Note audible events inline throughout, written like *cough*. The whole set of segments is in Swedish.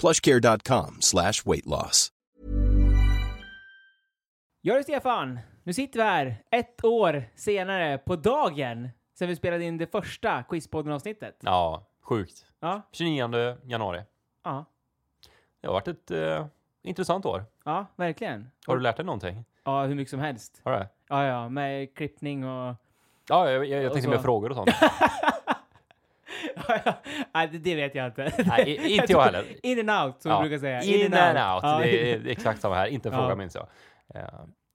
plushcare.com slash weight loss. Jag är Stefan. Nu sitter vi här ett år senare på dagen sen vi spelade in det första Quizpodden-avsnittet. Ja, sjukt. Ja, 29 januari. ja, Det har varit ett eh, intressant år. ja, verkligen. Har du lärt dig någonting? Ja, hur mycket som helst. Har du det? Ja, ja, med klippning och... Ja, jag, jag, jag Och tänkte så- med frågor och sånt. *laughs* Ja, *laughs* ja. Nej, det, vet jag inte. Nej, *laughs* inte jag heller. In and out, som Ja. brukar säga. In, and out. Ja. Det är exakt samma här. Inte en *laughs* Ja. fråga minns jag. Eh,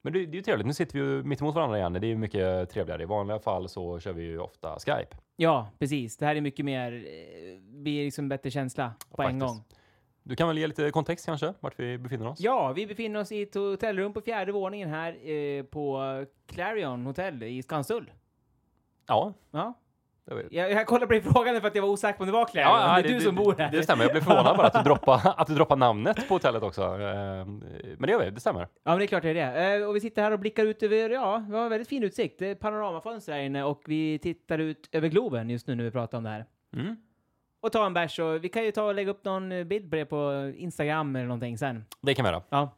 Men det, är ju trevligt. Nu sitter vi ju mitt emot varandra igen. Det är ju mycket trevligare. I vanliga fall så kör vi ju ofta Skype. ja, precis. Det här är mycket mer... eh, blir liksom bättre känsla på en faktiskt. gång. Du kan väl ge lite kontext kanske, vart vi befinner oss? Ja, vi befinner oss i ett hotellrum på fjärde våningen här eh, på Clarion Hotel i Skanstull. Ja. Ja. Det Jag, jag kollade på din fråga för att jag var osäker på om det var Clarion. det är du som bor här. Det stämmer. Jag blev förvånad bara att du *laughs* droppade, att du droppade namnet på hotellet också. Eh, Men det gör vi, det stämmer. Ja, men det är klart det är det. Eh, och vi sitter här och blickar ut över, ja, vi har en väldigt fin utsikt. Det är panoramafönster här inne och vi tittar ut över Globen just nu när vi pratar om det här. Mm. Och ta en bärs och vi kan ju ta och lägga upp någon bild på det på Instagram eller någonting sen. Det kan vi göra. Ja.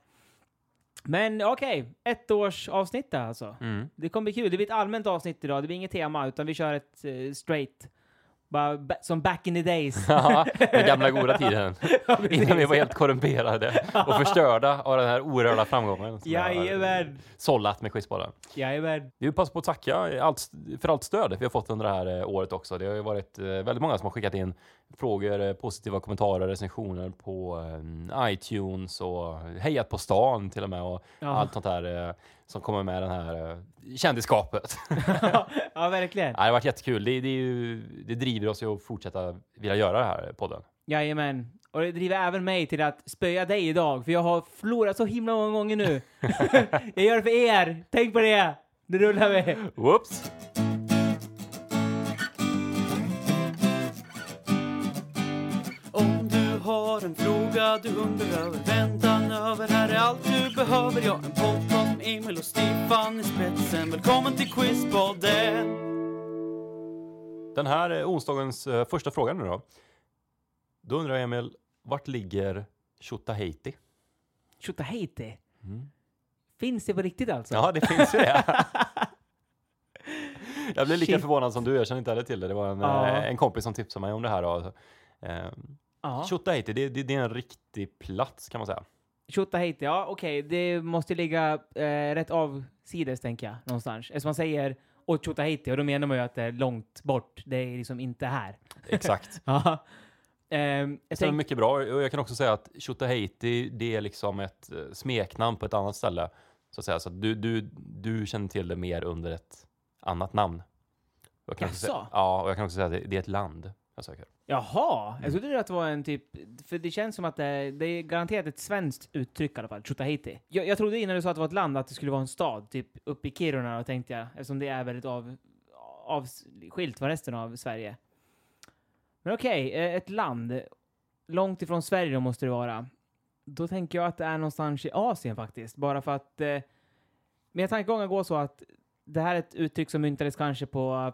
Men okej, ett års avsnitt där alltså. Mm. Det kommer bli kul. Det blir ett allmänt avsnitt idag. Det blir inget tema utan vi kör ett eh, straight. Bara ba- som back in the days. *laughs* Ja, den gamla goda tiden. *laughs* Innan vi var helt korrumperade och *laughs* förstörda av den här oerhörda framgången. som jag har Jajamän. Sållat med Quizbollen. Jajamän. Vi vill passa på att tacka allt, för allt stöd vi har fått under det här eh, året också. Det har ju varit eh, väldigt många som har skickat in frågor, eh, positiva kommentarer, recensioner på iTunes och hejat på stan till och med och Ja. allt sånt där som kommer med den här kändisskapet. ja, verkligen. Ja, det har varit jättekul. Det, det, är ju, det driver oss ju att fortsätta vilja göra det här podden. Jajamän. Och det driver även mig till att spöa dig idag, för jag har förlorat så himla många gånger nu. *laughs* jag gör det för er. Tänk på det. Nu rullar vi. Whoops! Om du har en fråga du undrar över väntan över Här är allt du behöver Ja, en podcast med Emil och Stefan i spetsen Välkommen till Quizpodden Den här eh, onsdagens eh, första frågan nu då. Då undrar jag Emil, vart ligger Tjotahejti? Tjotahejti. Finns det på riktigt alltså? Ja, det finns ju det. *laughs* Jag blev lika Shit. förvånad som du, jag kände inte heller till det. Det var en, Ja. eh, en kompis som tipsade mig om det här. Då. Eh, Ja. Tjotahejti, det, det, det är en riktig plats kan man säga. Tjotahejti, ja okej. Det måste ligga eh, rätt avsides tänker jag, någonstans. Eftersom man säger åt Tjotahejti, och då menar man ju att det är långt bort. Det är liksom inte här. Exakt. *laughs* Ja. Ehm, jag tänk, mycket bra. Och jag kan också säga att Tjotahejti, det är liksom ett eh, smeknamn på ett annat ställe. Så att säga. Så att du, du, du känner till det mer under ett annat namn. Och Jag kan också säga, Jaså? ja, och jag kan också säga att det, det är ett land jag söker. Jaha, jag trodde att det var en typ, för det känns som att det, det är garanterat ett svenskt uttryck i alla fall, Tjotahejti. Jag, jag trodde innan du sa att det var ett land att det skulle vara en stad, typ uppe i Kiruna, och tänkte jag, eftersom det är väldigt av, avskilt från resten av Sverige. Men okej, eh, ett land, långt ifrån Sverige då måste det vara. Då tänker jag att det är någonstans i Asien faktiskt, bara för att eh, mina tankegångar går så att det här är ett uttryck som myntades kanske på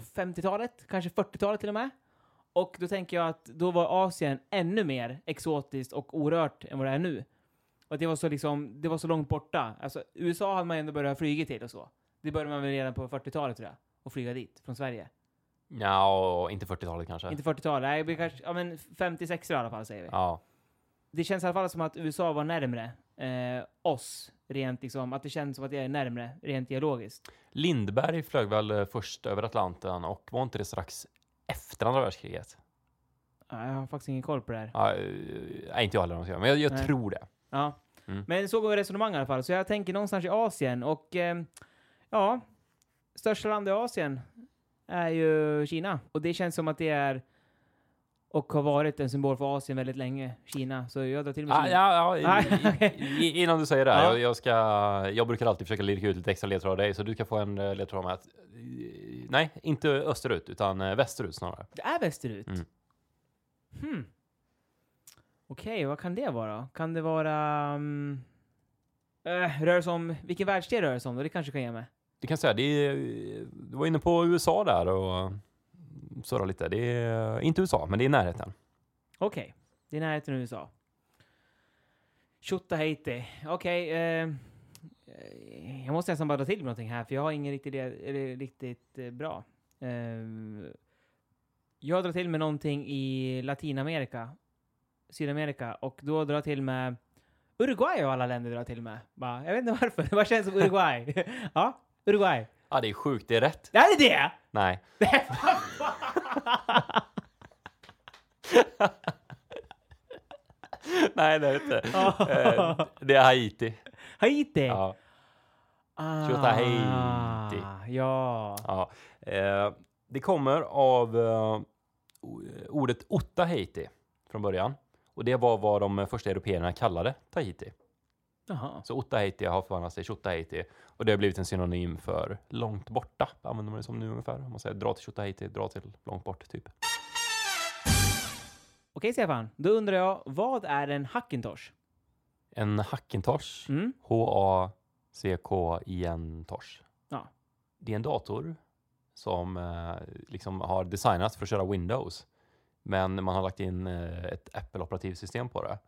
50-talet, kanske 40-talet till och med. Och då tänker jag att då var Asien ännu mer exotiskt och orört än vad det är nu. Och det var så liksom, det var så långt borta. Alltså, USA hade man ändå börjat flyga till och så. Det började man väl redan på 40-talet tror jag. Och flyga dit, från Sverige. Ja, och inte 40-talet kanske. Inte 40-talet, nej, kanske, ja men 50-60 i alla fall säger vi. Ja. det känns i alla fall som att USA var närmre eh, oss, rent liksom, att det känns som att jag är närmre, rent geologiskt. Lindberg flög väl eh, först över Atlanten och var inte det strax efter andra världskriget? Ja, jag har faktiskt ingen koll på det här. Ja, eh, nej, inte jag heller, men jag, jag Nej. tror det. Ja. Mm. Men så går resonemang i alla fall. Så jag tänker någonstans i Asien och eh, ja, största land i Asien är ju Kina. Och det känns som att det är och har varit en symbol för Asien väldigt länge, Kina. Så jag drar till med Ah, Kina. ja, ja, *laughs* i- i- innan du säger det, här, Ja. jag, jag, ska, jag brukar alltid försöka lirka ut lite extra ledtrådar av dig, så du kan få en eh, ledtråd med att eh, nej, inte österut, utan eh, västerut snarare. Det är västerut. Mm. Hmm. Okej, vad kan det vara? Kan det vara... Um, äh, rör sig om... Vilken världsdel rör det sig om? då? Det kanske kan ge mig. Det kan jag säga, det du var inne på USA där och surra lite. Det är inte USA, men det är i närheten. Okej, det är närheten av USA. Tjottaheiti. Okej, eh, jag måste nästan bara dra till med någonting här, för jag har ingen riktigt, eller, riktigt eh, bra. Eh, jag drar till med någonting i Latinamerika, Sydamerika, och då drar jag till med Uruguay av alla länder drar till med. Bara, jag vet inte varför, *laughs* det bara känns som Uruguay. *laughs* ja, Uruguay. Ja, det är sjukt, det är rätt. Är det det? Nej. *laughs* Nej, det är inte. Eh, Det är Haiti. Haiti? Ja. Ah, Tjottaheiti. Ja. Ja. Eh, det kommer av eh, ordet Otaheiti från början. Och det var vad de första européerna kallade Tahiti. Jaha. Så Otaheiti har förvandlats till Tjottaheiti. Och det har blivit en synonym för långt borta. Använder man det som nu ungefär. Man säger dra till Tjottaheiti, dra till långt bort typ. Okej Stefan, då undrar jag, vad är en Hackintosh? En Hackintosh. Mm? H-A-C-K-I-N-tosh. Ja. Det är en dator som eh, liksom har designats för att köra Windows. Men man har lagt in eh, ett Apple-operativsystem på det.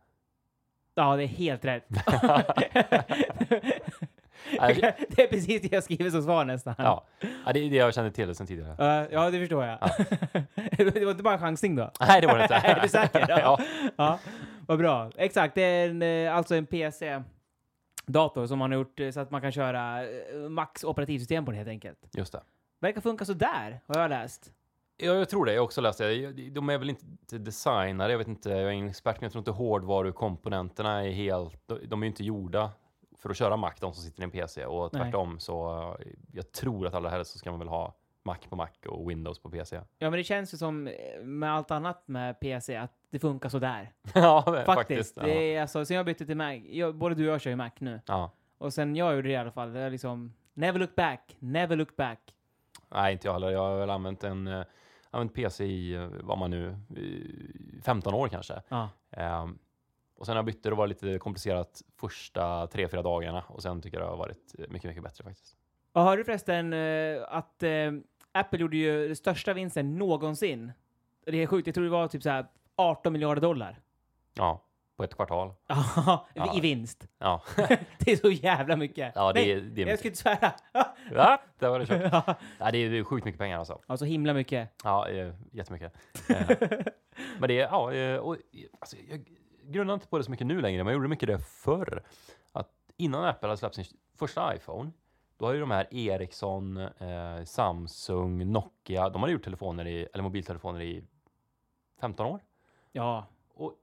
Ja, det är helt rätt. *laughs* *laughs* Det är precis det jag skriver som svar nästan. Ja, ja det är det jag kände till sedan tidigare. Eh, ja, det förstår jag. *laughs* det var inte bara en chansning då? Nej, det var det inte. är du säker? Ja. ja. ja. Vad bra. Exakt, det är en, eh, alltså en PC-dator som man har gjort eh, så att man kan köra eh, Max operativsystem på den helt enkelt. Just det. Verkar funka så där, har jag läst. Ja, jag tror det. Jag har också läst det. De är väl inte designare, jag vet inte, jag är ingen expert, men jag tror inte hårdvarukomponenterna är helt, de är ju inte gjorda för att köra Mac, de som sitter i en PC. Och Nej. tvärtom så, eh, jag tror att allra helst så ska man väl ha Mac på Mac och Windows på PC. Ja, men det känns ju som eh, med allt annat med PC att det funkar så där. *laughs* ja, Faktiskt. faktiskt. Det Ja. är alltså, sen jag bytte till Mac, jag, både du och jag kör ju Mac nu. ja. Och sen jag gjorde det i alla fall, det är liksom never look back, never look back. Nej, inte jag heller. Jag har väl använt en eh, använt PC i, vad man nu, i 15 år kanske. Ja. Ehm, och sen när jag bytte, det var lite komplicerat första tre, fyra dagarna. Och sen tycker jag det har varit mycket, mycket bättre faktiskt. Och hörde du förresten eh, att eh, Apple gjorde ju den största vinsten någonsin? Det är sjukt, jag tror det var typ så här 18 miljarder dollar. Ja, på ett kvartal. Ja, *laughs* Ja. i vinst. Ja, *laughs* Det är så jävla mycket. ja det, Nej, är, det är jag skulle inte svära. *laughs* Ja, där var det kört. ja, Ja, det är, sjukt mycket pengar alltså. så himla mycket. Ja, eh, jättemycket. Eh, men det är, ja, eh, och, alltså, jag grundar inte på det så mycket nu längre, men jag gjorde mycket det förr. Att innan Apple hade släppt sin första iPhone, då har ju de här Ericsson, eh, Samsung, Nokia, de hade gjort telefoner i, eller mobiltelefoner i 15 år. Ja, Och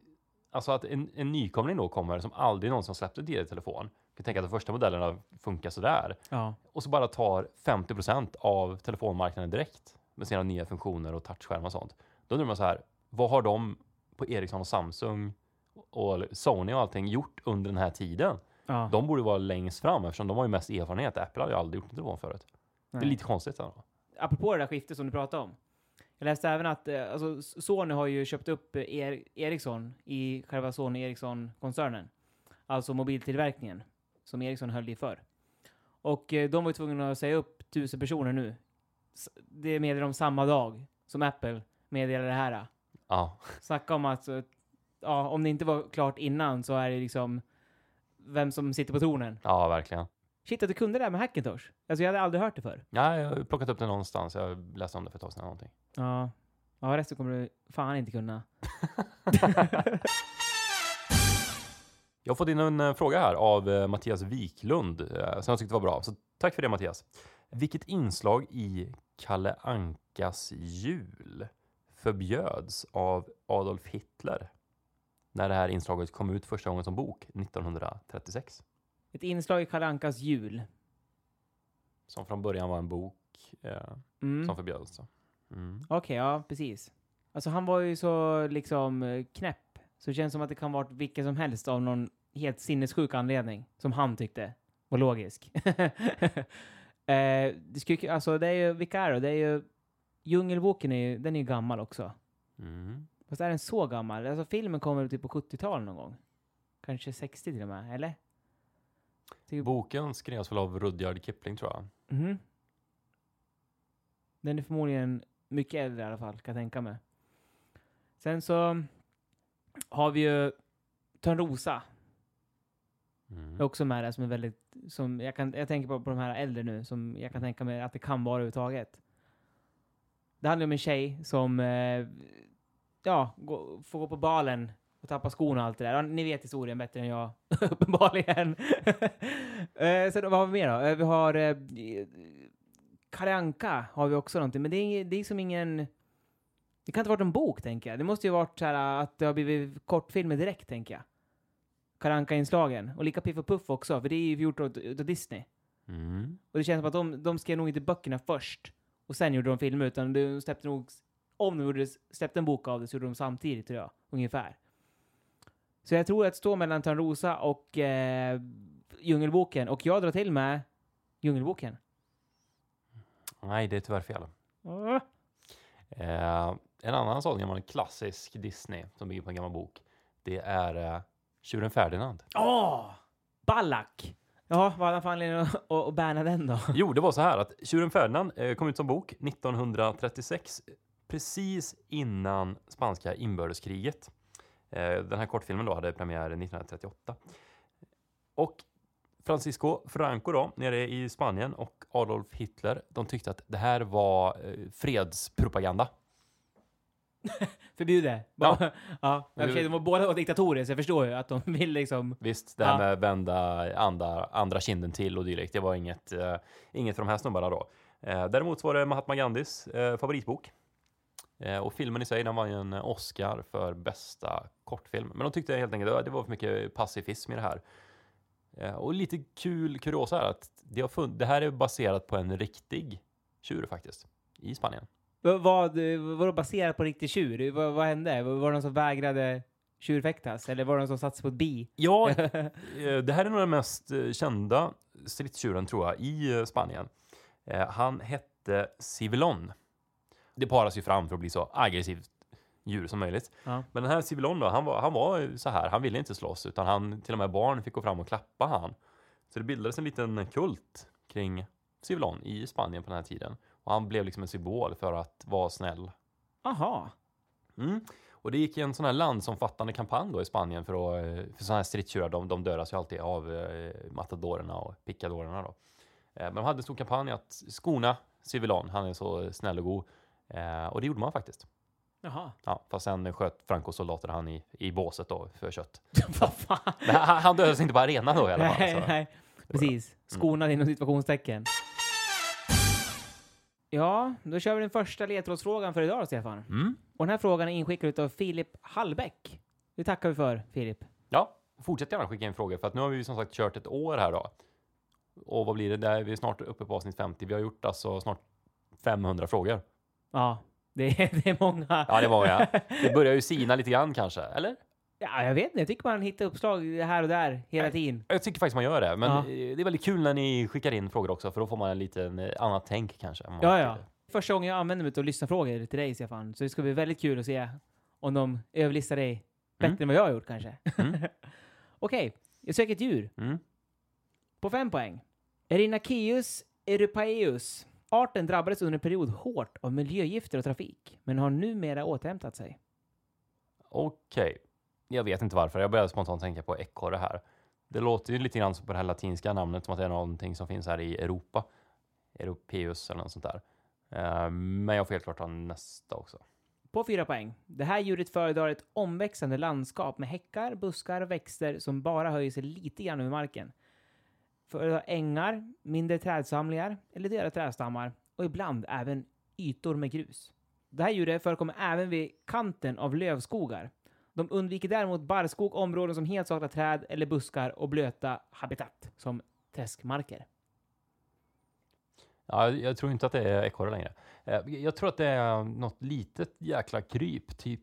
alltså att en, en nykomling då kommer som aldrig någonsin har släppt en tidigare telefon. Jag kan tänka att de första modellerna funkar sådär. ja. Och så bara tar 50% av telefonmarknaden direkt med sina nya funktioner och touchskärmar och sånt. Då undrar man så här, vad har de på Ericsson och Samsung och Sony och allting gjort under den här tiden? ja. De borde vara längst fram eftersom de har ju mest erfarenhet. Apple har ju aldrig gjort en telefon förut. Det är Nej. lite konstigt. Ändå. apropå det där skiftet som du pratade om. Jag läste även att eh, alltså, Sony har ju köpt upp eh, er Ericsson i själva Sony Ericsson-koncernen. Alltså mobiltillverkningen som Ericsson höll i förr. Och eh, de var ju tvungna att säga upp tusen personer nu. Det meddelar de samma dag som Apple meddelar det här. Ja, Snacka om att, ja, om det inte var klart innan så är det liksom vem som sitter på tronen. ja, verkligen. Shit att du kunde det här med Hackintosh. Alltså jag hade aldrig hört det förr. Ja, jag har plockat upp det någonstans. Jag läste om det för ett tag sedan. eller Någonting. Ja. Ja, resten kommer du fan inte kunna. *laughs* Jag har fått in en eh, fråga här av eh, Mattias Wiklund eh, som jag tyckte var bra. Så tack för det Mattias. Vilket inslag i Kalle Ankas jul förbjöds av Adolf Hitler när det här inslaget kom ut första gången som bok 1936? Ett inslag i Kalle Ankas jul. Som från början var en bok eh, Mm. som förbjöds. Mm. Okej, ja precis. Alltså han var ju så liksom eh, knäpp. Så det känns som att det kan vara vilken som helst av någon helt sinnessjuk anledning. Som han tyckte var logisk. *laughs* eh, det skulle, alltså det är ju, vilka är det? Det är ju, Djungelboken är ju, den är ju gammal också. Mm. Fast är den så gammal? Alltså filmen kommer väl typ på 70-talet någon gång? Kanske 60 till och med, eller? Typ- Boken skrevs väl av Rudyard Kipling tror jag. Mhm. Den är förmodligen mycket äldre i alla fall, kan jag tänka mig. Sen så har vi ju Törnrosa. Mm. är också med där som är väldigt, som jag, kan, jag tänker på, på de här äldre nu, som jag kan tänka mig att det kan vara överhuvudtaget. Det handlar om en tjej som, eh, ja, gå, får gå på balen och tappa skorna och allt det där. Ja, ni vet historien bättre än jag, *laughs* uppenbarligen. *laughs* eh, sen vad har vi mer då? Eh, vi har eh, Kalle Anka har vi också någonting, men det är, det är som ingen... Det kan inte ha varit en bok, tänker jag. Det måste ju ha varit så här att det har blivit kortfilmer direkt, tänker jag. Kalle Anka-inslagen. Och lika Piff och Puff också, för det är ju gjort av, Disney. Mm. Och det känns som att de, de skrev nog inte böckerna först och sen gjorde de filmer, utan de släppte nog, om de gjorde, släppte en bok av det så gjorde de samtidigt tror jag, ungefär. Så jag tror att står mellan Törnrosa och eh, Djungelboken, och jag drar till med Djungelboken. Nej, det är tyvärr fel. Åh. Eh, en annan sån gammal klassisk Disney som bygger på en gammal bok. Det är eh, Tjuren Ferdinand. Åh! Ballack! Ja, vad hade han för anledning att, att, banna den då? *laughs* Jo, det var så här att Tjuren Ferdinand eh, kom ut som bok 1936, precis innan spanska inbördeskriget. Eh, den här kortfilmen då hade premiär 1938. Och Francisco Franco då, nere i Spanien och Adolf Hitler, de tyckte att det här var eh, fredspropaganda. *laughs* Förbjudet. Ja. ja. ja. Jag de var båda var diktatorer, så jag förstår ju att de *laughs* vill liksom... Visst, det här Ja. med vända andra, andra kinden till och dylikt, det var inget, eh, inget för de här snubbarna då. Eh, däremot så var det Mahatma Gandhis eh, favoritbok. Eh, och filmen i sig, den vann ju en Oscar för bästa kortfilm. Men de tyckte helt enkelt att det var för mycket pacifism i det här. Eh, och lite kul kuriosa är att det, fun- det här är baserat på en riktig tjur faktiskt, i Spanien. Vad, var det baserat på riktig tjur? Vad, vad hände? Var var det någon som vägrade tjurfäktas? Eller var det någon som satsade på ett bi? Ja, *laughs* eh, det här är nog den mest kända stridstjuren tror jag i Spanien. Han hette Civilon. Det paras ju fram för att bli så aggressivt djur som möjligt. Ja. Men den här Civilon då, han var, han var så här, han ville inte slåss utan han, till och med barn fick gå fram och klappa han. Så det bildades en liten kult kring Civilon i Spanien på den här tiden. Och han blev liksom en symbol för att vara snäll Aha. Mm. Och det gick en sån här landsomfattande kampanj då i Spanien för, att, eh, för sådana här stridstjurar, de, de dödas ju alltid av eh, matadorerna och picadorerna då. Eh, men de hade en stor kampanj att skona Civilon, han är så snäll och god. Eh, och det gjorde man faktiskt. Jaha. Ja, fast sen sköt Francos soldater han i, i båset då för kött. *laughs* Men han, han dödades inte på arenan då i alla fall. Nej, så. nej. Precis. Skonad inom situationstecken. Ja, då kör vi den första ledtrådsfrågan för idag då, Stefan. Mm. Och den här frågan är inskickad av Filip Hallbäck. Det tackar vi för, Filip. Ja, fortsätt gärna skicka in frågor för att nu har vi som sagt kört ett år här då. Och vad blir det? Där vi är snart uppe på avsnitt 50. Vi har gjort alltså snart 500 frågor. Ja, det är, *laughs* det är många. Ja, det var jag. Det *laughs* börjar ju sina lite grann kanske, eller? Ja, jag vet inte. Jag tycker man hittar uppslag här och där hela tiden. Jag tycker faktiskt man gör det, men Ja. det är väldigt kul när ni skickar in frågor också, för då får man en liten eh, annat tänk kanske. Ja, ja. Första gången jag använder mig av lyssnarfrågor till dig, Stefan. Så det ska bli väldigt kul att se om de överlistar dig bättre Mm. än vad jag har gjort kanske. Mm. *laughs* Okej, jag söker ett djur. Mm. På fem poäng. Erinaceus erupaeus. Arten drabbades under en period hårt av miljögifter och trafik, men har numera återhämtat sig. Okej. Jag vet inte varför, jag började spontant tänka på ekorre här. Det låter ju lite grann som på det här latinska namnet, som att det är någonting som finns här i Europa. Europeus eller något sånt där. Eh, men jag får helt klart ta nästa också. På fyra poäng. Det här djuret föredrar ett omväxande landskap med häckar, buskar och växter som bara höjer sig lite grann över marken för ängar, mindre trädsamlingar eller döda trädstammar och ibland även ytor med grus. Det här djuret förekommer även vid kanten av lövskogar. De undviker däremot barrskog, områden som helt saknar träd eller buskar och blöta habitat som träskmarker. Ja, jag- tror inte att det är ekorre längre. Eh, jag tror att det är något litet jäkla kryp, typ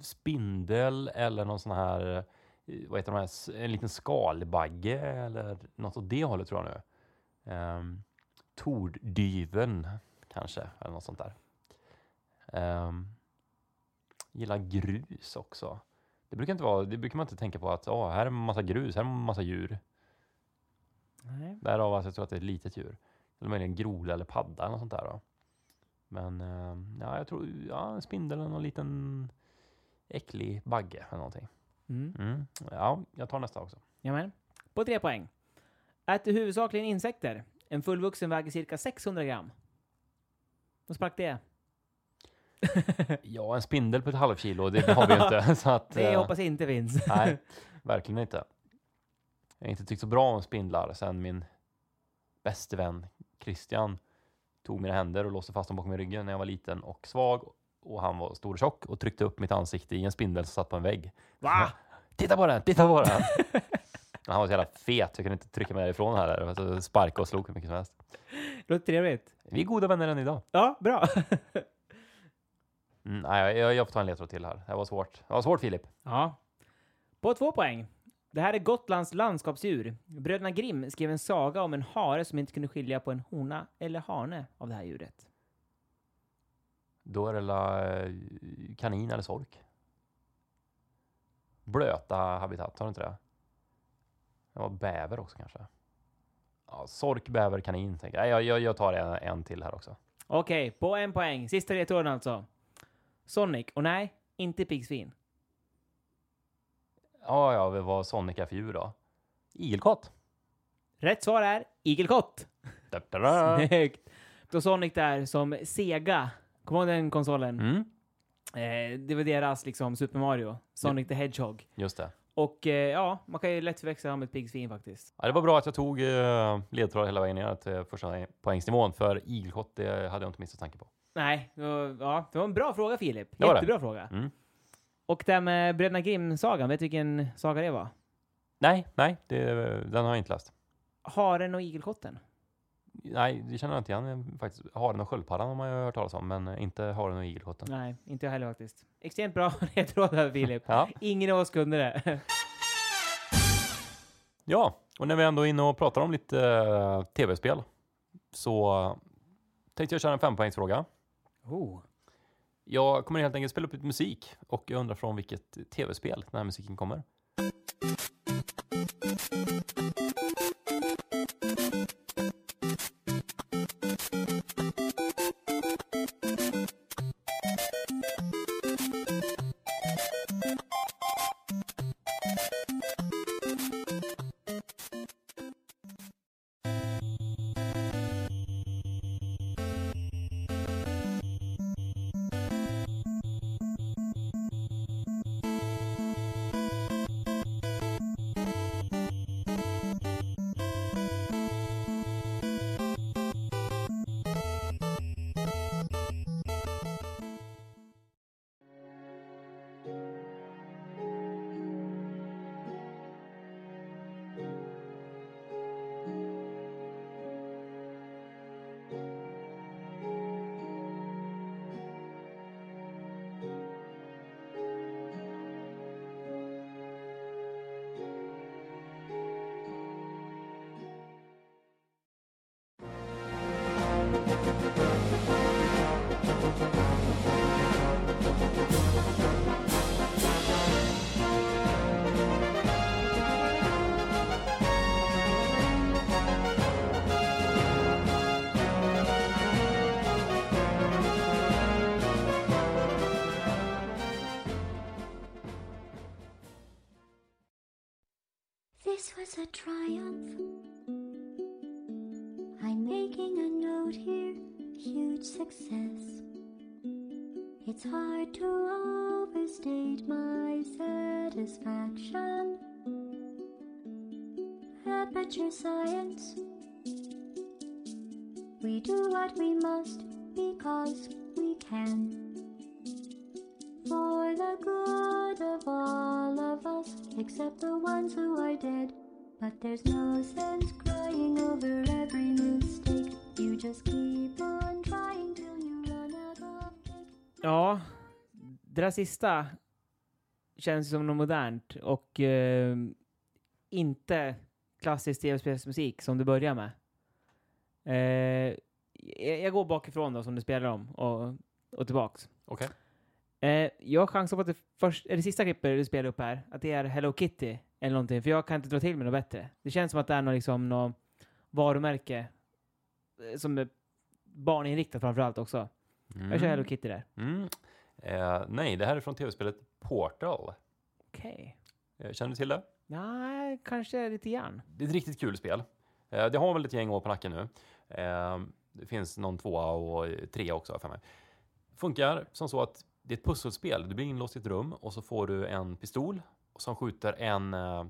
spindel eller någon sån här, eh, vad heter de här, en liten skalbagge eller något åt det hållet tror jag nu. Um, Tordyven kanske, eller något sånt där. Um, gillar grus också. Det brukar inte vara, det brukar man inte tänka på att, ja, här är en massa grus, här är en massa djur. Nej. Därav att jag tror att det är ett litet djur. Eller möjligen groda eller padda eller något sånt där då. Men eh, ja, jag tror, ja, en spindel eller någon liten äcklig bagge eller någonting. Mm. Mm. Ja, jag tar nästa också. Jamen. På tre poäng. Äter huvudsakligen insekter. En fullvuxen väger cirka 600 gram. Vad sprack det? Ja, en spindel på ett halvkilo, det har vi ju inte. *laughs* Så att, Det eh, hoppas jag inte finns. *laughs* Nej, verkligen inte. Jag har inte tyckt så bra om spindlar sen min bäste vän Christian tog mina händer och låste fast dem bakom ryggen när jag var liten och svag. Och han var stor och tjock och tryckte upp mitt ansikte i en spindel som satt på en vägg. Va? Titta på den, titta på den! *laughs* han var så jävla fet, jag kunde inte trycka mig därifrån var så sparka och slog hur mycket som helst. Låter trevligt. Vi är goda vänner än idag. Ja, bra. *laughs* Mm, nej, jag, jag får ta en ledtråd till här. Det var svårt. Det var svårt Filip. ja. På två poäng. Det här är Gotlands landskapsdjur. Bröderna Grimm skrev en saga om en hare som inte kunde skilja på en hona eller hane av det här djuret. Då är det la, eh, kanin eller sork. Blöta habitat, har du inte det? Det var bäver också kanske. Ja, sork, bäver, kanin. Tänker jag. Jag, jag, jag tar en, en till här också. Okej, på en poäng. Sista ledtråden alltså. Sonic. Och nej, inte piggsvin. Ja, ja, vad Sonic är för djur då? Igelkott. Rätt svar är igelkott. Snyggt. Då Sonic där som Sega. Kommer du ihåg den konsolen? Mm, Eh, det var deras liksom Super Mario. Sonic the Hedgehog. just det. Och eh, ja, man kan ju lätt förväxla dem med ett piggsvin faktiskt. Ja, det var bra att jag tog eh, ledtrådar hela vägen ner till första poängsnivån, för igelkott det hade jag inte missat tanke på. Nej, det var, ja, det var en bra fråga Filip. Det var det. Jättebra fråga. Mm. Och det här med Bröderna Grimm-sagan, vet du vilken saga det var? Nej, nej, det, den har jag inte läst. Haren och igelkotten. Nej, det känner jag inte igen faktiskt. Haren och sköldpaddan har man ju hört talas om, men inte haren och igelkotten. Nej, inte jag heller faktiskt. Extremt bra *laughs* ledtråd här Filip. Ja. Ingen av oss kunde det. ja, och när vi ändå är inne och pratar om lite eh, tv-spel så tänkte jag köra en fempoängsfråga. oh. Jag kommer helt enkelt spela upp lite musik och jag undrar från vilket tv-spel den här musiken kommer. Was a triumph. I'm making a note here, huge success. It's hard to overstate my satisfaction. Aperture science. We do what we must because we can. For the good of all of us, except the ones who are dead. But there's no sense crying over every mistake. You just keep on trying till you run out of cake. Ja, det där sista känns som något modernt och eh, inte klassisk tv-spelsmusik som du börjar med. Eh, jag, går bakifrån då som du spelar om och, och tillbaks. Okej. Eh, jag chansar på att det, först, är det sista klippet du spelar upp här, att det är Hello Kitty eller någonting, för jag kan inte dra till med något bättre. Det känns som att det är något, liksom, något varumärke eh, som är barninriktat framför allt också. Jag kör Hello Kitty där. Mm. Eh, nej, det här är från tv-spelet Portal. Okej. Eh, Känner du till det? Nej, kanske lite grann. Det är ett riktigt kul spel. Eh, det har väl ett gäng år på nacken nu. Eh, det finns någon tvåa och trea också för mig. Funkar som så att det är ett pusselspel. Du blir inlåst i ett rum och så får du en pistol som skjuter en eh,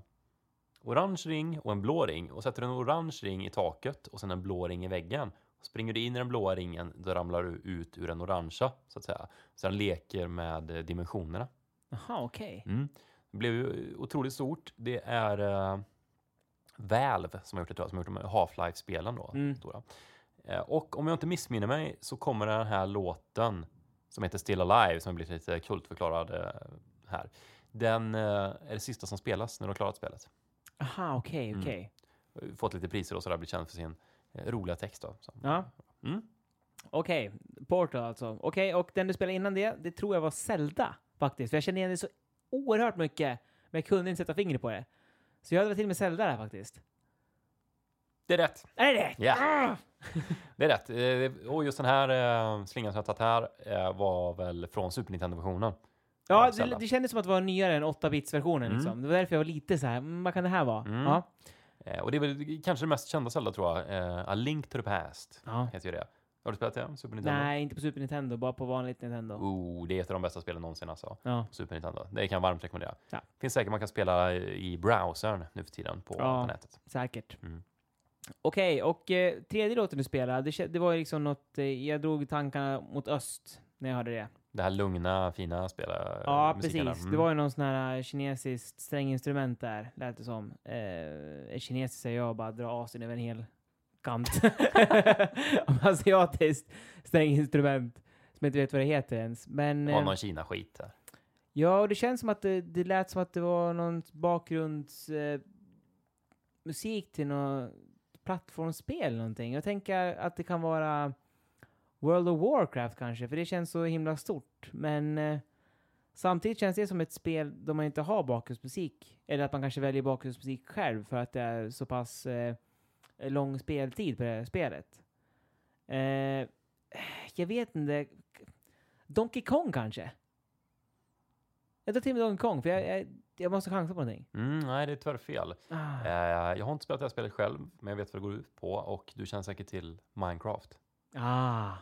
orange ring och en blå ring. Och sätter du en orange ring i taket och sen en blå ring i väggen. Springer du in i den blåa ringen, då ramlar du ut ur den orangea, så att säga. Så den leker med eh, dimensionerna. Jaha, okej. Mm. Det blev ju otroligt stort. Det är uh, Valve som har gjort det, tror jag, som har gjort Half-Life-spelen då. Mm. stora. Eh, och om jag inte missminner mig så kommer den här låten som heter Still Alive, som har blivit lite kultförklarad eh, här. Den eh, är det sista som spelas när du har klarat spelet. Aha, okej, Mm. okej. Fått lite priser och sådär, blivit känd för sin eh, roliga text. Då. Så. Ja. Mm. Okej, Portal alltså. Okej, och den du spelade innan det, det tror jag var Zelda faktiskt. För jag känner igen det så oerhört mycket, men jag kunde inte sätta fingret på det. Så jag hade till med Zelda där faktiskt. Det är rätt! Är det rätt? Ja. Ah! *laughs* Det är rätt. Eh, Och just den här slingan som jag tagit här var väl från Super Nintendo-versionen. Ja, det, det kändes som att det var nyare än 8-bits-versionen Mm. liksom. Det var därför jag var lite så här, mm, vad kan det här vara? Mm. Ja. Eh, Och det är väl kanske det mest kända Zelda tror jag. Eh, A Link to the Past ja. heter ju det. Har du spelat det? Super Nintendo? Nej, inte på Super Nintendo, bara på vanligt Nintendo. Oh, det är ett av de bästa spelen någonsin alltså. Ja. Super Nintendo. Det kan jag varmt rekommendera. Ja. Finns säkert man kan spela i browsern nu för tiden på, Ja. nätet. Säkert. Mm. Okej, och eh, tredje låten du spelade, det, det var liksom något, eh, jag drog tankarna mot öst när jag hörde det. Det här lugna, fina spela, Ja, musiken precis. Mm. Det var ju någon sån här eh, kinesiskt stränginstrument där, lät det som. Eh, kinesiskt säger jag bara drar asen över en hel kant. *laughs* Asiatiskt stränginstrument, som jag inte vet vad det heter ens. Men, Det var eh, någon Kina-skit där. ja, och det känns som att det, det lät som att det var någon bakgrunds... Eh, till något plattformsspel eller någonting. Jag tänker att det kan vara World of Warcraft kanske, för det känns så himla stort. Men eh, samtidigt känns det som ett spel där man inte har bakgrundsmusik. Eller att man kanske väljer bakgrundsmusik själv för att det är så pass eh, lång speltid på det här spelet. Eh, jag vet inte. Donkey Kong kanske? Jag tar till med Donkey Kong, för jag, jag, jag måste chansa på någonting. Mm, nej, det är tyvärr fel. Ah. Eh, jag har inte spelat det här spelet själv, men jag vet vad det går ut på och du känner säkert till Minecraft. Ah.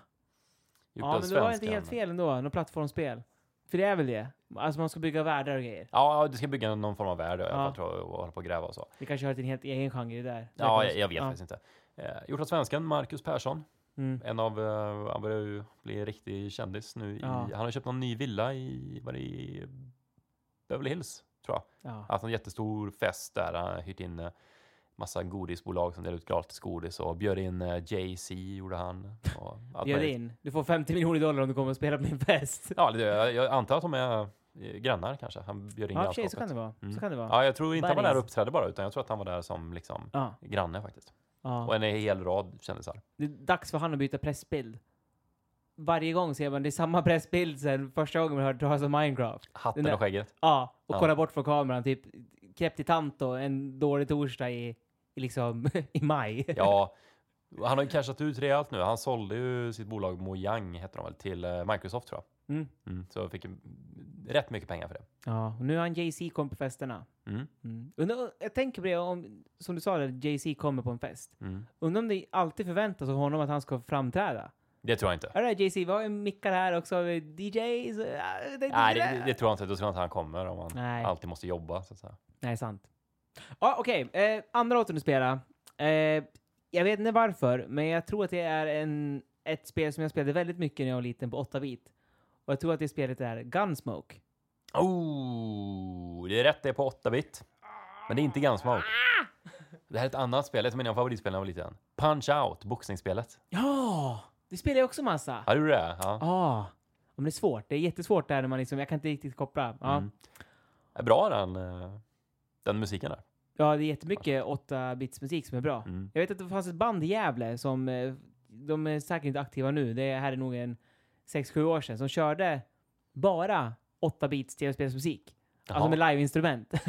Gjort Ja, men det var inte helt fel ändå. Något plattformsspel. För det är väl det? Alltså man ska bygga världar och grejer. Ja, du ska bygga någon form av värld i alla fall, tror jag, och hålla på och gräva och så. Det kanske har ett en helt egen genre det där. Ja, jag, jag vet ja. faktiskt inte. Eh, gjort av svensken Marcus Persson. Mm. En av, eh, han börjar ju bli riktig kändis nu. I, Ja. Han har köpt någon ny villa i, var det i Beverly Hills, tror jag. Ja. haft en jättestor fest där. Han har hyrt in eh, massa godisbolag som delar ut gratis godis och bjöd in eh, Jay-Z gjorde han. Och Bjöd in. Du får 50 miljoner dollar om du kommer och spelar på min fest. Ja, jag, jag antar att de är eh, grannar kanske. Han bjöd in Ja, i och sig så grannskapet. kan det vara. Mm. Så kan det vara. Ja, jag tror inte han var där och Buddies. uppträdde bara, utan jag tror att han var där som liksom Ja. granne faktiskt. Och ja. en hel rad kändisar. Det är dags för han att byta pressbild. Varje gång ser man det är samma pressbild sen första gången man hört talas om Minecraft. Hatten där- och skägget. Ja, och Ja. kolla bort från kameran. Typ Kepti Tanto en dålig torsdag i, i liksom *laughs* i maj. Ja, han har ju cashat ut rejält nu. Han sålde ju sitt bolag Mojang, heter de väl, till eh, Microsoft tror jag. Mm. Mm, så fick rätt mycket pengar för det. Ja, och nu har han Jay-Z kom på festerna. Mm, Mm. Undrar- jag tänker på det, om, som du sa, Jay-Z kommer på en fest. mm. Undrar om det alltid förväntas av honom att han ska framträda? Det tror jag inte. Hörru JC, vi har ju mickar här också. DJs? Ja, det- Nej, det, det tror jag inte. Då tror jag inte han kommer om han Nej. alltid måste jobba. Så att säga. Nej, sant. Ja, okej. Eh, andra låten du spelar. Eh, jag vet inte varför, men jag tror att det är en, ett spel som jag spelade väldigt mycket när jag var liten på 8-bit. Och jag tror att det spelet är Gunsmoke. Oh, det är rätt. Det är på 8-bit. Men det är inte Gunsmoke. Det här är ett annat spel. Ett av mina favoritspel när jag var liten. Punch Out, boxningsspelet. Ja! Det spelar jag också massa. Har du det? Ja. Ja. Men det är svårt. Det är jättesvårt där när man liksom, jag kan inte riktigt koppla. Ja, Mm. Är bra den, eh, den musiken där. ja det är jättemycket 8-bits musik som är bra. Mm. Jag vet att det fanns ett band i Gävle som, eh, de är säkert inte aktiva nu, det här är nog en 6-7 år sedan, som körde bara 8-bits tv-spelsmusik. Alltså med liveinstrument. *laughs*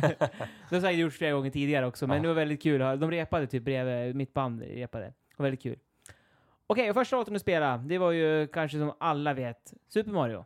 det har säkert gjorts flera gånger tidigare också, men Ja. det var väldigt kul. De repade typ bredvid, mitt band repade. Det var väldigt kul. Okej, och första låten du spelade, det var ju kanske som alla vet, Super Mario.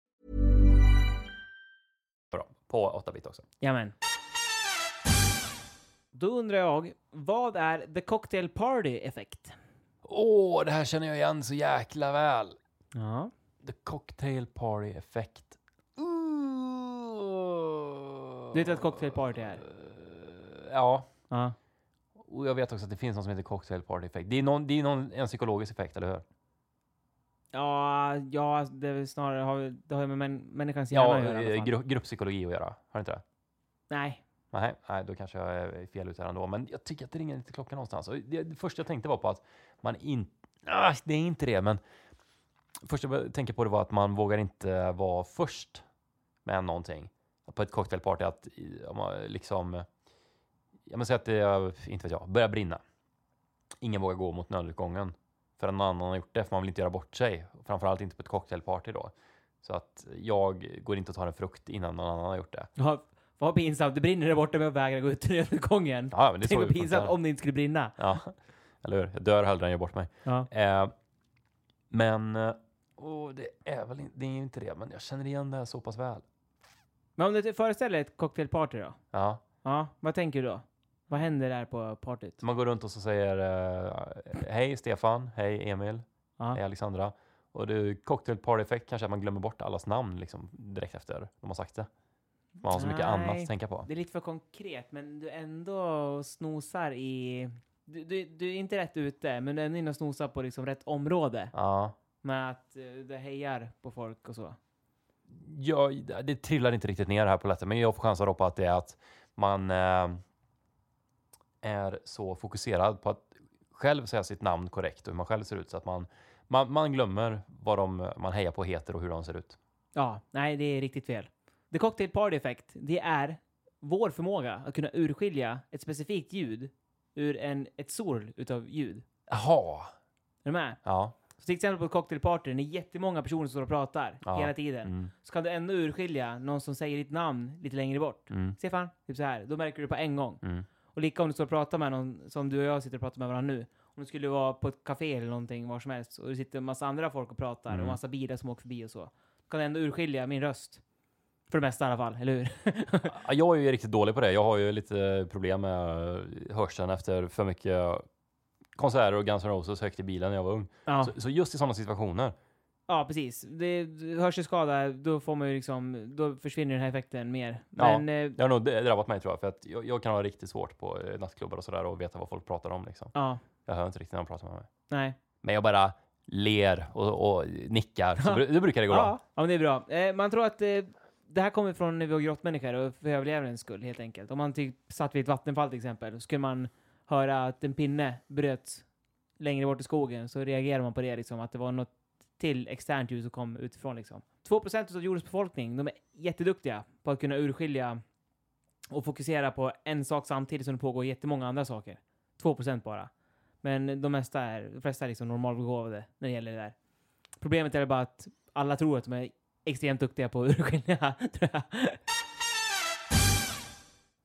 På 8-bit också. Jamen. Då undrar jag, vad är The Cocktail Party-effekt? Åh, det här känner jag igen så jäkla väl. Ja. The Cocktail Party Effect. Du vet vad Cocktail Party är? Ja. Ja. Och jag vet också att det finns något som heter Cocktail Party Effect. Det är, någon, det är någon, en psykologisk effekt, eller hur? Ja, ja det är snarare har, det har med män, människans hjärna Ja, att göra i alla eh, gru, grupppsykologi att göra. Har det inte det? Nej. Nej, nej, då kanske jag är fel ute här ändå. Men jag tycker att det ringer lite klockan någonstans. Det, det första jag tänkte var på att man inte... Ah, det är inte det, men... Första jag tänkte på det var att man vågar inte vara först med någonting. På ett cocktailparty att om man liksom... Jag menar säga att det, inte vet jag, börjar brinna. Ingen vågar gå mot nödutgången förrän någon annan har gjort det, för man vill inte göra bort sig. Framförallt inte på ett cocktailparty då. Så att jag går inte och tar en frukt innan någon annan har gjort det. Ja, vad pinsamt. Det brinner där borta med att vägra gå ut i nödutgången. Ja, men det är Tänk vad pinsamt om det inte skulle brinna. Ja, eller hur? Jag dör hellre än gör bort mig. Ja. Eh, men, åh, det är väl det är ju inte det, men jag känner igen det här så pass väl. Men om du föreställer dig ett cocktailparty då? Ja. Ja, vad tänker du då? Vad händer där på partyt? Man går runt och så säger eh, hej Stefan, hej Emil, Ja. hej Alexandra. Och det cocktail party effekt kanske att man glömmer bort allas namn liksom direkt efter de har sagt det. Man har så mycket annat Nej, att tänka på. Det är lite för konkret, men du ändå snosar i... Du, du, du är inte rätt ute, men du är ändå inne och snosar på liksom rätt område. Ja. Med att eh, du hejar på folk och så. Jag, det trillar inte riktigt ner här på lätten, men jag får chansa då på att det är att man eh, är så fokuserad på att själv säga sitt namn korrekt och hur man själv ser ut så att man, man, man glömmer vad de man hejar på heter och hur de ser ut. Ja, nej, det är riktigt fel. The Cocktail Party Effect, det är vår förmåga att kunna urskilja ett specifikt ljud ur en, ett sorl utav ljud. Jaha. Är du med? Ja. Så till exempel på ett cocktailparty, när jättemånga personer står och pratar Ja. hela tiden, Mm. så kan du ändå urskilja någon som säger ditt namn lite längre bort. Mm. Stefan, typ så här. Då märker du på en gång. Mm. Och lika om du står och pratar med någon, som du och jag sitter och pratar med varandra nu. Om du skulle vara på ett café eller någonting, var som helst, och det sitter en massa andra folk och pratar, Mm. och massa bilar som åker förbi och så. Kan du ändå urskilja min röst. För det mesta i alla fall, eller hur? *laughs* Ja, Jag är ju riktigt dålig på det. Jag har ju lite problem med hörseln efter för mycket konserter och Guns N' Roses högt i bilen när jag var ung. Ja. Så, så just i sådana situationer. Ja, precis. Det, hörselskada, då får man ju liksom, då försvinner den här effekten mer. Ja, Men, eh, det har nog drabbat mig tror jag, för att jag, jag kan ha riktigt svårt på eh, nattklubbar och sådär och veta vad folk pratar om liksom. ja, Jag hör inte riktigt när de pratar med mig. nej. Men jag bara ler och, och nickar, så *laughs* Ja. det brukar det gå Ja, bra. ja, men det är bra. Eh, man tror att eh, det här kommer från när vi var grottmänniskor och för överlevnadens skull helt enkelt. Om man typ satt vid ett vattenfall till exempel, så skulle man höra att en pinne bröts längre bort i skogen, så reagerar man på det liksom, att det var något till externt ljus som kom utifrån liksom. 2% av jordens befolkning, de är jätteduktiga på att kunna urskilja och fokusera på en sak samtidigt som det pågår jättemånga andra saker. 2% bara. Men de, mesta är, de flesta är liksom normalbegåvade när det gäller det där. Problemet är bara att alla tror att de är extremt duktiga på att urskilja, *laughs* tror jag.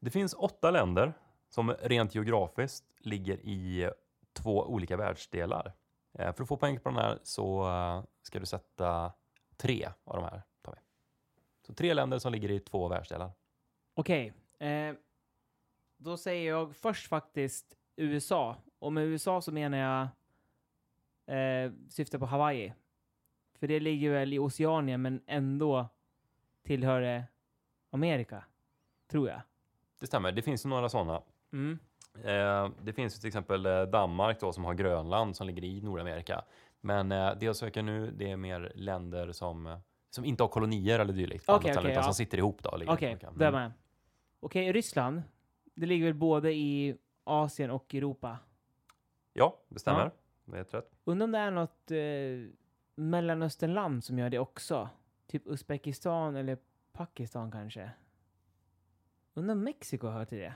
Det finns åtta länder som rent geografiskt ligger i två olika världsdelar. Eh, För att få poäng på den här så eh, ska du sätta tre av de här. Tar vi. Så tre länder som ligger i två världsdelar. Okej. Eh, då säger jag först faktiskt USA. Och med USA så menar jag eh, syftar på Hawaii. För det ligger väl i Oceanien men ändå tillhör det Amerika. Tror jag. Det stämmer, det finns några sådana. Mm. Eh, det finns ju till exempel eh, Danmark då som har Grönland som ligger i Nordamerika. Men eh, det jag söker nu det är mer länder som, som inte har kolonier eller dylikt. ställen, okej, utan ja. som sitter ihop Okej, jag Mm. med. Okej, Ryssland. Det ligger väl både i Asien och Europa. Ja, det stämmer. Ja. Det är rätt. Undrar om det är något eh, Mellanösternland som gör det också? Typ Uzbekistan eller Pakistan kanske? Undrar om Mexiko hör till det?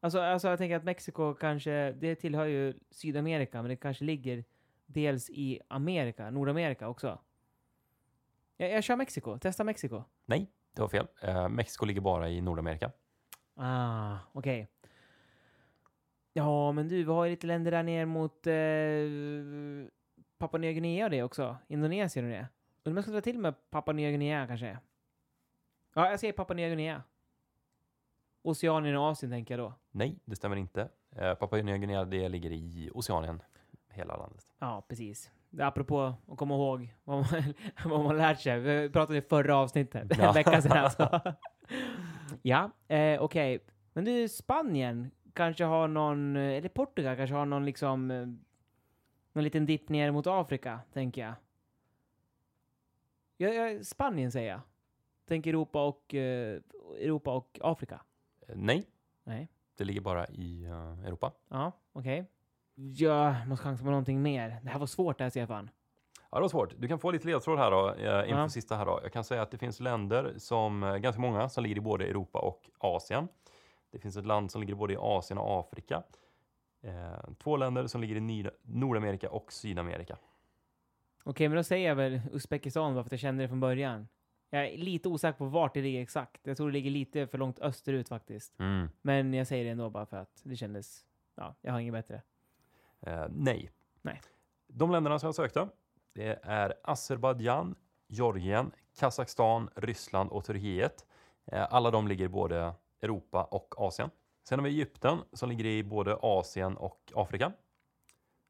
Alltså, alltså jag tänker att Mexiko kanske, det tillhör ju Sydamerika, men det kanske ligger dels i Amerika, Nordamerika också. Jag, jag kör Mexiko, testa Mexiko. Nej, det var fel. Eh, Mexiko ligger bara i Nordamerika. Ah, okej. Ja, men du, vi har ju lite länder där ner mot eh, Papua Nya Guinea och det också. Indonesien och det. Undrar om jag ska dra till med Papua Nya Guinea kanske? Ja, jag säger Papua Nya Guinea. Oceanien och Asien tänker jag då. Nej, det stämmer inte. Eh, Papua Nya Guinea det ligger i Oceanien, hela landet. Ja, precis. Apropå att komma ihåg vad man, *laughs* vad man lärt sig. Vi pratade i förra avsnittet, Ja. en vecka sedan alltså. *laughs* ja, eh, okej. Men du, Spanien kanske har någon, eller Portugal kanske har någon liksom, eh, någon liten dipp ner mot Afrika, tänker jag. Ja, ja, Spanien säger jag. Tänk Europa och, eh, Europa och Afrika. Nej, Nej. det ligger bara i eh, Europa. Ja, okej. Ja, måste chansa på någonting mer. Det här var svårt det här, Stefan. Ja, det var svårt. Du kan få lite ledtråd här då, eh, inför Ja. sista här då. Jag kan säga att det finns länder som, eh, ganska många, som ligger i både Europa och Asien. Det finns ett land som ligger både i Asien och Afrika. Eh, två länder som ligger i Nyd- Nordamerika och Sydamerika. Okej, men då säger jag väl Uzbekistan bara för att jag kände det från början. Jag är lite osäker på vart det ligger exakt. Jag tror det ligger lite för långt österut faktiskt. Mm. Men jag säger det ändå bara för att det kändes... Ja, jag har inget bättre. Eh, nej. Nej. De länderna som jag sökte, det är Azerbajdzjan, Georgien, Kazakstan, Ryssland och Turkiet. Eh, Alla de ligger i både Europa och Asien. Sen har vi Egypten som ligger i både Asien och Afrika.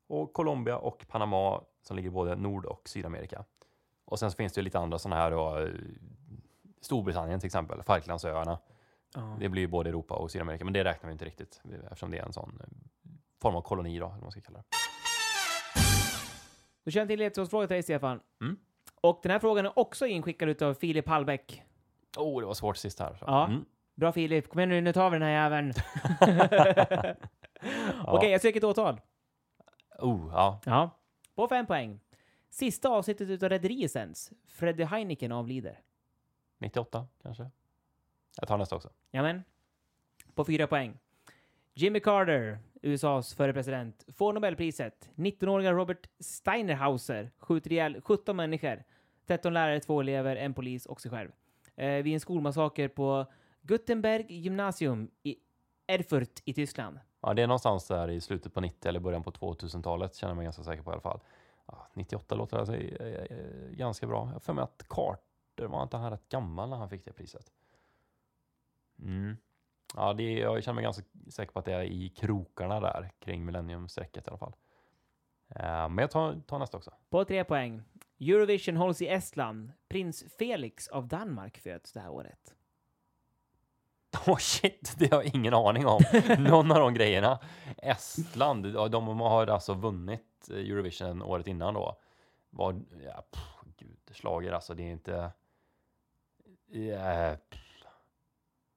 Och Colombia och Panama som ligger i både Nord och Sydamerika. Och sen så finns det ju lite andra sådana här då, eh, Storbritannien till exempel, Falklandsöarna. Ja. Det blir ju både Europa och Sydamerika, men det räknar vi inte riktigt eftersom det är en sån eh, form av koloni då, eller vad man ska kalla det. Jag en till ledtrådsfråga till dig, Stefan. Mm. Och den här frågan är också inskickad av Filip Hallbäck. Oh, det var svårt sist här. Så. Ja. Mm. Bra Filip, kom igen nu, nu tar vi den här jäveln. *laughs* *laughs* Okej, jag söker ett åtal. Oh, ja. Ja. På fem poäng. Sista avsnittet utav Rederiet sänds. Freddy Heineken avlider. 98 kanske? Jag tar nästa också. Jamen. På fyra poäng. Jimmy Carter, USAs förre president, får Nobelpriset. 19-åriga Robert Steinerhauser skjuter ihjäl 17 människor. 13 lärare, två elever, en polis och sig själv. Eh, vid en skolmassaker på Gutenberg Gymnasium i Erfurt i Tyskland. Ja, det är någonstans där i slutet på 90 eller början på 2000-talet känner jag mig ganska säker på i alla fall. 98 låter alltså eh, eh, ganska bra. Jag har för mig att Carter var inte han rätt gammal när han fick det priset. Mm. Ja, det jag känner mig ganska säker på att det är i krokarna där kring millenniumstrecket i alla fall. Eh, men jag tar, tar nästa också. På tre poäng. Eurovision hålls i Estland. Prins Felix av Danmark föds det här året. *laughs* Oh shit, det har jag ingen aning om. *laughs* Någon av de grejerna. Estland, ja, de har alltså vunnit Eurovision året innan då. Var, ja, pff, gud, slager alltså, det är inte... Ja,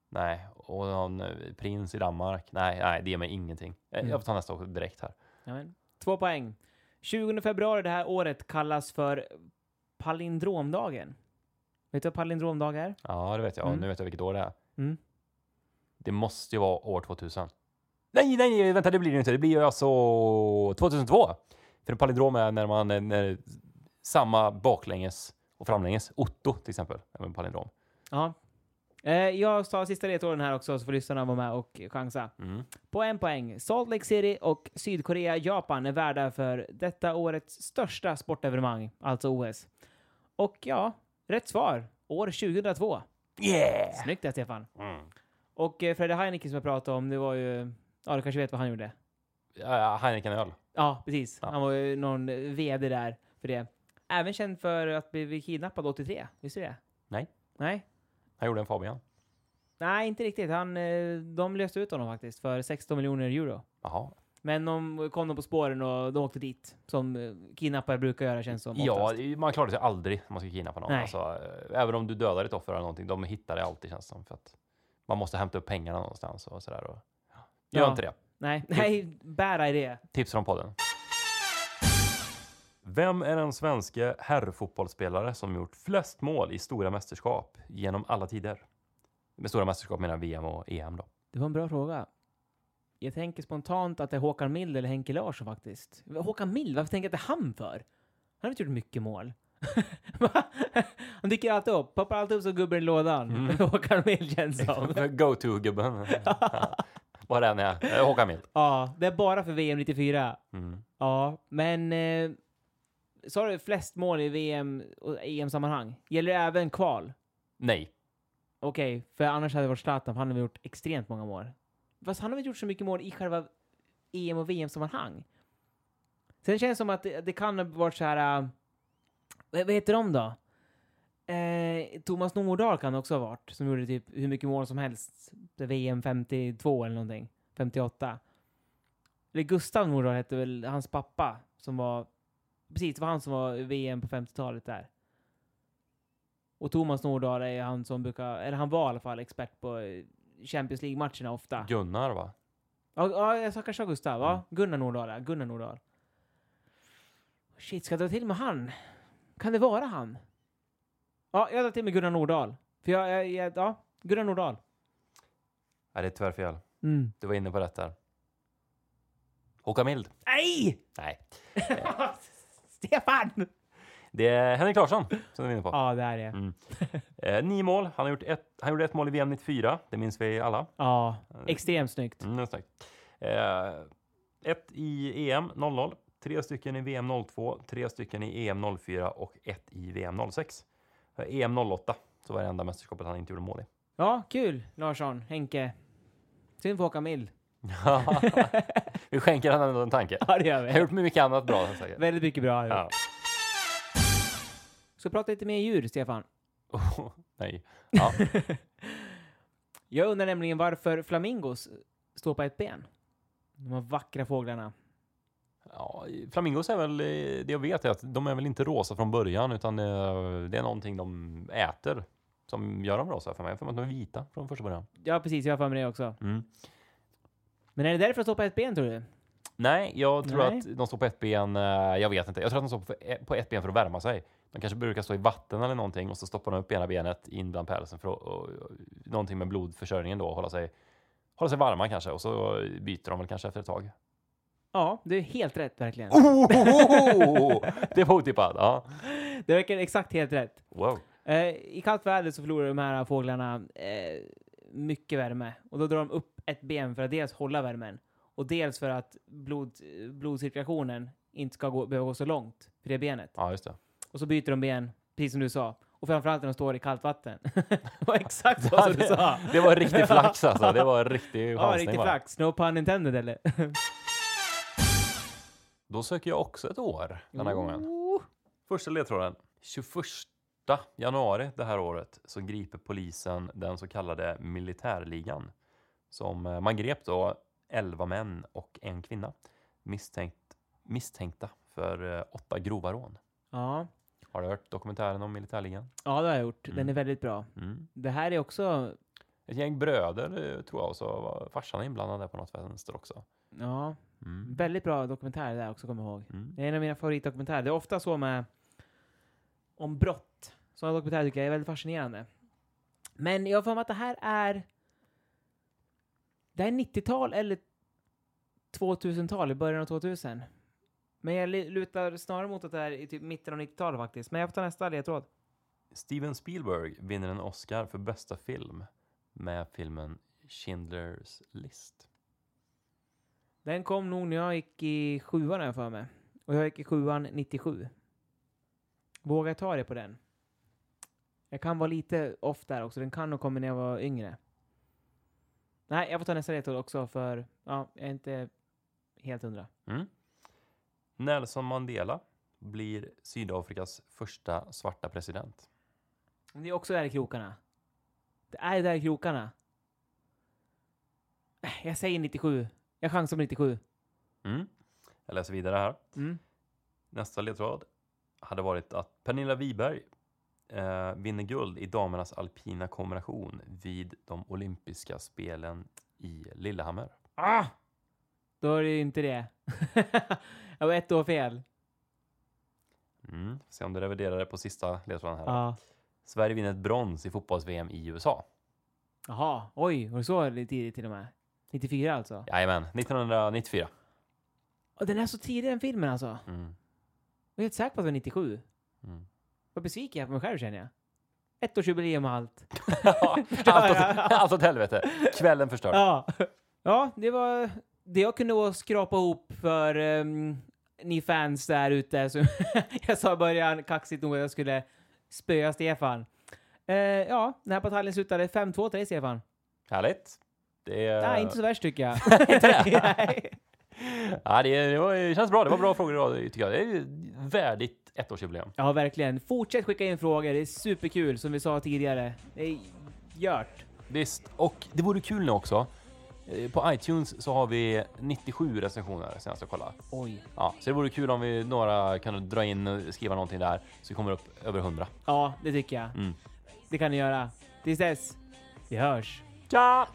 nej, och någon eh, prins i Danmark. Nej, nej, det ger mig ingenting. Eh, Mm. Jag får ta nästa också direkt här. Jamen. Två poäng. 20 februari det här året kallas för palindromdagen. Vet du vad palindromdag är? Ja, det vet jag. Mm. Nu vet jag vilket år det är. Mm. Det måste ju vara år 2000. Nej, nej, nej, vänta, det blir det inte. Det blir ju alltså 2002. För en palindrom är när man när samma baklänges och framlänges. Otto till exempel är en palindrom. Ja. Eh, jag tar sista ledtråden här också så får lyssnarna vara med och chansa. Mm. På en poäng. Salt Lake City och Sydkorea, Japan är värdar för detta årets största sportevenemang, alltså OS. Och ja, rätt svar. År 2002. Yeah! Snyggt där, Stefan. Mm. Och eh, Freddy Heineken som jag pratade om, det var ju... Ja, du kanske vet vad han gjorde? Ja, Heineken öl. Ja, precis. Ja. Han var ju någon eh, VD där för det. Även känd för att bli kidnappad 83. Visste du det? Nej. Nej? Han gjorde en Fabian. Nej, inte riktigt. Han, eh, de löste ut honom faktiskt för 16 miljoner euro. Jaha. Men de kom de på spåren och de åkte dit. Som eh, kidnappare brukar göra känns som. Ja, oftast. det- man klarar sig aldrig när man ska kidnappa någon. Alltså, även om du dödar ett offer eller någonting, de hittar det alltid känns som. För att man måste hämta upp pengarna någonstans och sådär. Och... Gör Ja. inte det. Nej, nej, bära idé. Tips från podden. Vem är den svenska herrfotbollsspelare som gjort flest mål i stora mästerskap genom alla tider? Med stora mästerskap menar VM och EM då. Det var en bra fråga. Jag tänker spontant att det är Håkan Mild eller Henke Larsson faktiskt. Håkan Mild, varför tänker jag är han för? Han har inte gjort mycket mål. Han dyker alltid upp, poppar alltid upp som gubben i lådan. Mm. Håkan Mild känns som. *laughs* Go-to-gubben. *laughs* den är. Eh, Håkan Mild. ja, det är bara för VM 94. Mm. Ja, men... Eh, sa du flest mål i VM och EM-sammanhang? Gäller det även kval? Nej. Okej, för annars hade det varit Zlatan, för han har gjort extremt många mål. Fast han har väl gjort så mycket mål i själva EM och VM-sammanhang? Sen känns det som att det, det kan ha varit så här... vad, heter de då? Eh, Thomas Nordahl kan det också ha varit, som gjorde typ hur mycket mål som helst. Det VM 52 eller någonting. 58. Eller Gustav Nordahl hette väl hans pappa, som var... Precis, det var han som var VM på 50-talet där. Och Thomas Nordahl är han som brukar, eller han var i alla fall expert på eh, Champions League-matcherna ofta. Gunnar va? Ja, ja jag sa kanske Gustav, va? Mm. Gunnar Nordahl, ja. Gunnar Nordahl. Shit, ska jag dra till med han? Kan det vara han? Ja, jag drar till med Gunnar Nordahl. För jag, jag, jag ja, Gunnar Nordahl. Nej, det är tyvärr fel. Mm. Du var inne på rätt där. Håkan Mild. Nej! Nej. *laughs* Stefan! Det är Henrik Larsson som du är inne på. Ja, det är det. Mm. Eh, nio mål. Han, har gjort ett, han gjorde ett mål i VM 94. Det minns vi alla. Ja, extremt snyggt. Mm, snyggt. Eh, ett i EM 00. Tre stycken i VM 02. Tre stycken i EM 04 och ett i VM 06. Eh, EM 08 så var det enda mästerskapet han inte gjorde mål i. Ja, kul Larsson, Henke. Synd på Håkan Mild. *laughs* vi skänker honom ändå en tanke. Ja, det gör Jag har vi. gjort mycket annat bra säkert. Väldigt mycket bra Ja. Så prata lite mer djur, Stefan. Oh, *laughs* nej. Ja. *laughs* Jag undrar nämligen varför flamingos står på ett ben. De här vackra fåglarna. Ja, flamingos är väl, eh, det jag vet är att de är väl inte rosa från början utan det, det är någonting de äter som gör dem rosa för mig. För att de är vita från första början. Ja, precis. Jag har för mig det också. Mm. Men är det därför de står på ett ben, tror du? Nej, jag tror Nej. att de står på ett ben, eh, jag vet inte. Jag tror att de står på ett- på ett ben för att värma sig. De kanske brukar stå i vatten eller någonting och så stoppar de upp ena benet in bland pälsen för att, och, och, någonting med blodförsörjningen då, hålla sig, hålla sig varma kanske och så byter de väl kanske efter ett tag. Ja, det är helt rätt verkligen. Oh, det var otippat. Ja. Det verkar exakt helt rätt. Wow. Eh, I kallt väder så förlorar de här fåglarna eh, mycket värme. Och då drar de upp ett ben för att dels hålla värmen och dels för att blod, blodcirkulationen inte ska gå, behöva gå så långt för det benet. Ja, just det. Och så byter de ben, precis som du sa. Och framförallt när de står i kallt vatten. *laughs* *laughs* det var exakt Ja, du sa. det, var riktig flax alltså. *laughs* Det var riktig Ja, chansning riktig bara. flax. No pun intended eller? Då söker jag också ett år den här gången. Första ledtråden. 21 januari det här året så griper polisen den så kallade militärligan. Som eh, man grep då 11 män och en kvinna misstänkt, misstänkta för eh, åtta grova rån. Ja. Har du hört dokumentären om militärligan? ja, det har jag gjort. Den Mm. är väldigt bra. Mm. Det här är också... Ett gäng bröder eh, tror jag och så var farsan inblandad där på något vänster också. Ja, Mm. väldigt bra dokumentär där också, kommer jag ihåg. Mm. Det är en av mina favoritdokumentärer. Det är ofta så med om brott. Sådana dokumentärer tycker jag är väldigt fascinerande. Men jag har för mig att det här är... Det här är 90-tal eller 2000-tal, i början av 2000. Men jag lutar snarare mot att det är i typ mitten av 90-talet faktiskt. Men jag får ta nästa ledtråd. Steven Spielberg vinner en Oscar för bästa film med filmen Schindler's list. Den kom nog när jag gick i sjuan jag för mig. Och jag gick i sjuan 97. Vågar jag ta det på den? Jag kan vara lite off där också. Den kan nog komma när jag var yngre. Nej, jag får ta nästa ledtråd också för ja, jag är inte helt hundra. Mm. Nelson Mandela blir Sydafrikas första svarta president. Det är också där i krokarna. Det är där i krokarna. Jag säger 97. Jag chansar på 97. Mm. Jag läser vidare här. Mm. Nästa ledtråd hade varit att Pernilla Wiberg eh, vinner guld i damernas alpina kombination vid de olympiska spelen i Lillehammer. Ah! Då är det inte det. *laughs* jag var ett år fel. Mm. Se om du reviderar det på sista ledtråden här. Ja. Sverige vinner ett brons i fotbolls-VM i USA. Jaha, oj, var det så tidigt till och med? 94 alltså? Jajamän, 1994. Och den är så tidig den filmen alltså? Mm. Jag är helt säker på att det var 97. Mm. Vad besviken jag är på mig själv känner jag. Ettårsjubileum och allt. *laughs* *laughs* allt, åt, allt åt helvete. Kvällen förstörd. Ja. ja, det var det jag kunde skrapa ihop för ehm, ni fans där ute. Så *laughs* jag sa i början kaxigt nog att jag skulle spöa Stefan. Eh, ja, den här bataljen slutade 5-2 till dig Stefan. Härligt. Det, är... Nej, inte så värst tycker jag. *laughs* *laughs* Ja, det, det, var, det känns bra. Det var bra frågor idag tycker jag. Det är värdigt ettårsjubileum. Ja, verkligen. Fortsätt skicka in frågor. Det är superkul, som vi sa tidigare. Det är gjort. Visst, och det vore kul nu också. Eh, På iTunes så har vi 97 recensioner senast jag kollade. Oj. Ja, så det vore kul om vi några kunde dra in och skriva någonting där så vi kommer upp över 100. Ja, det tycker jag. Mm. Det kan ni göra. Tills dess, vi hörs. じゃあ。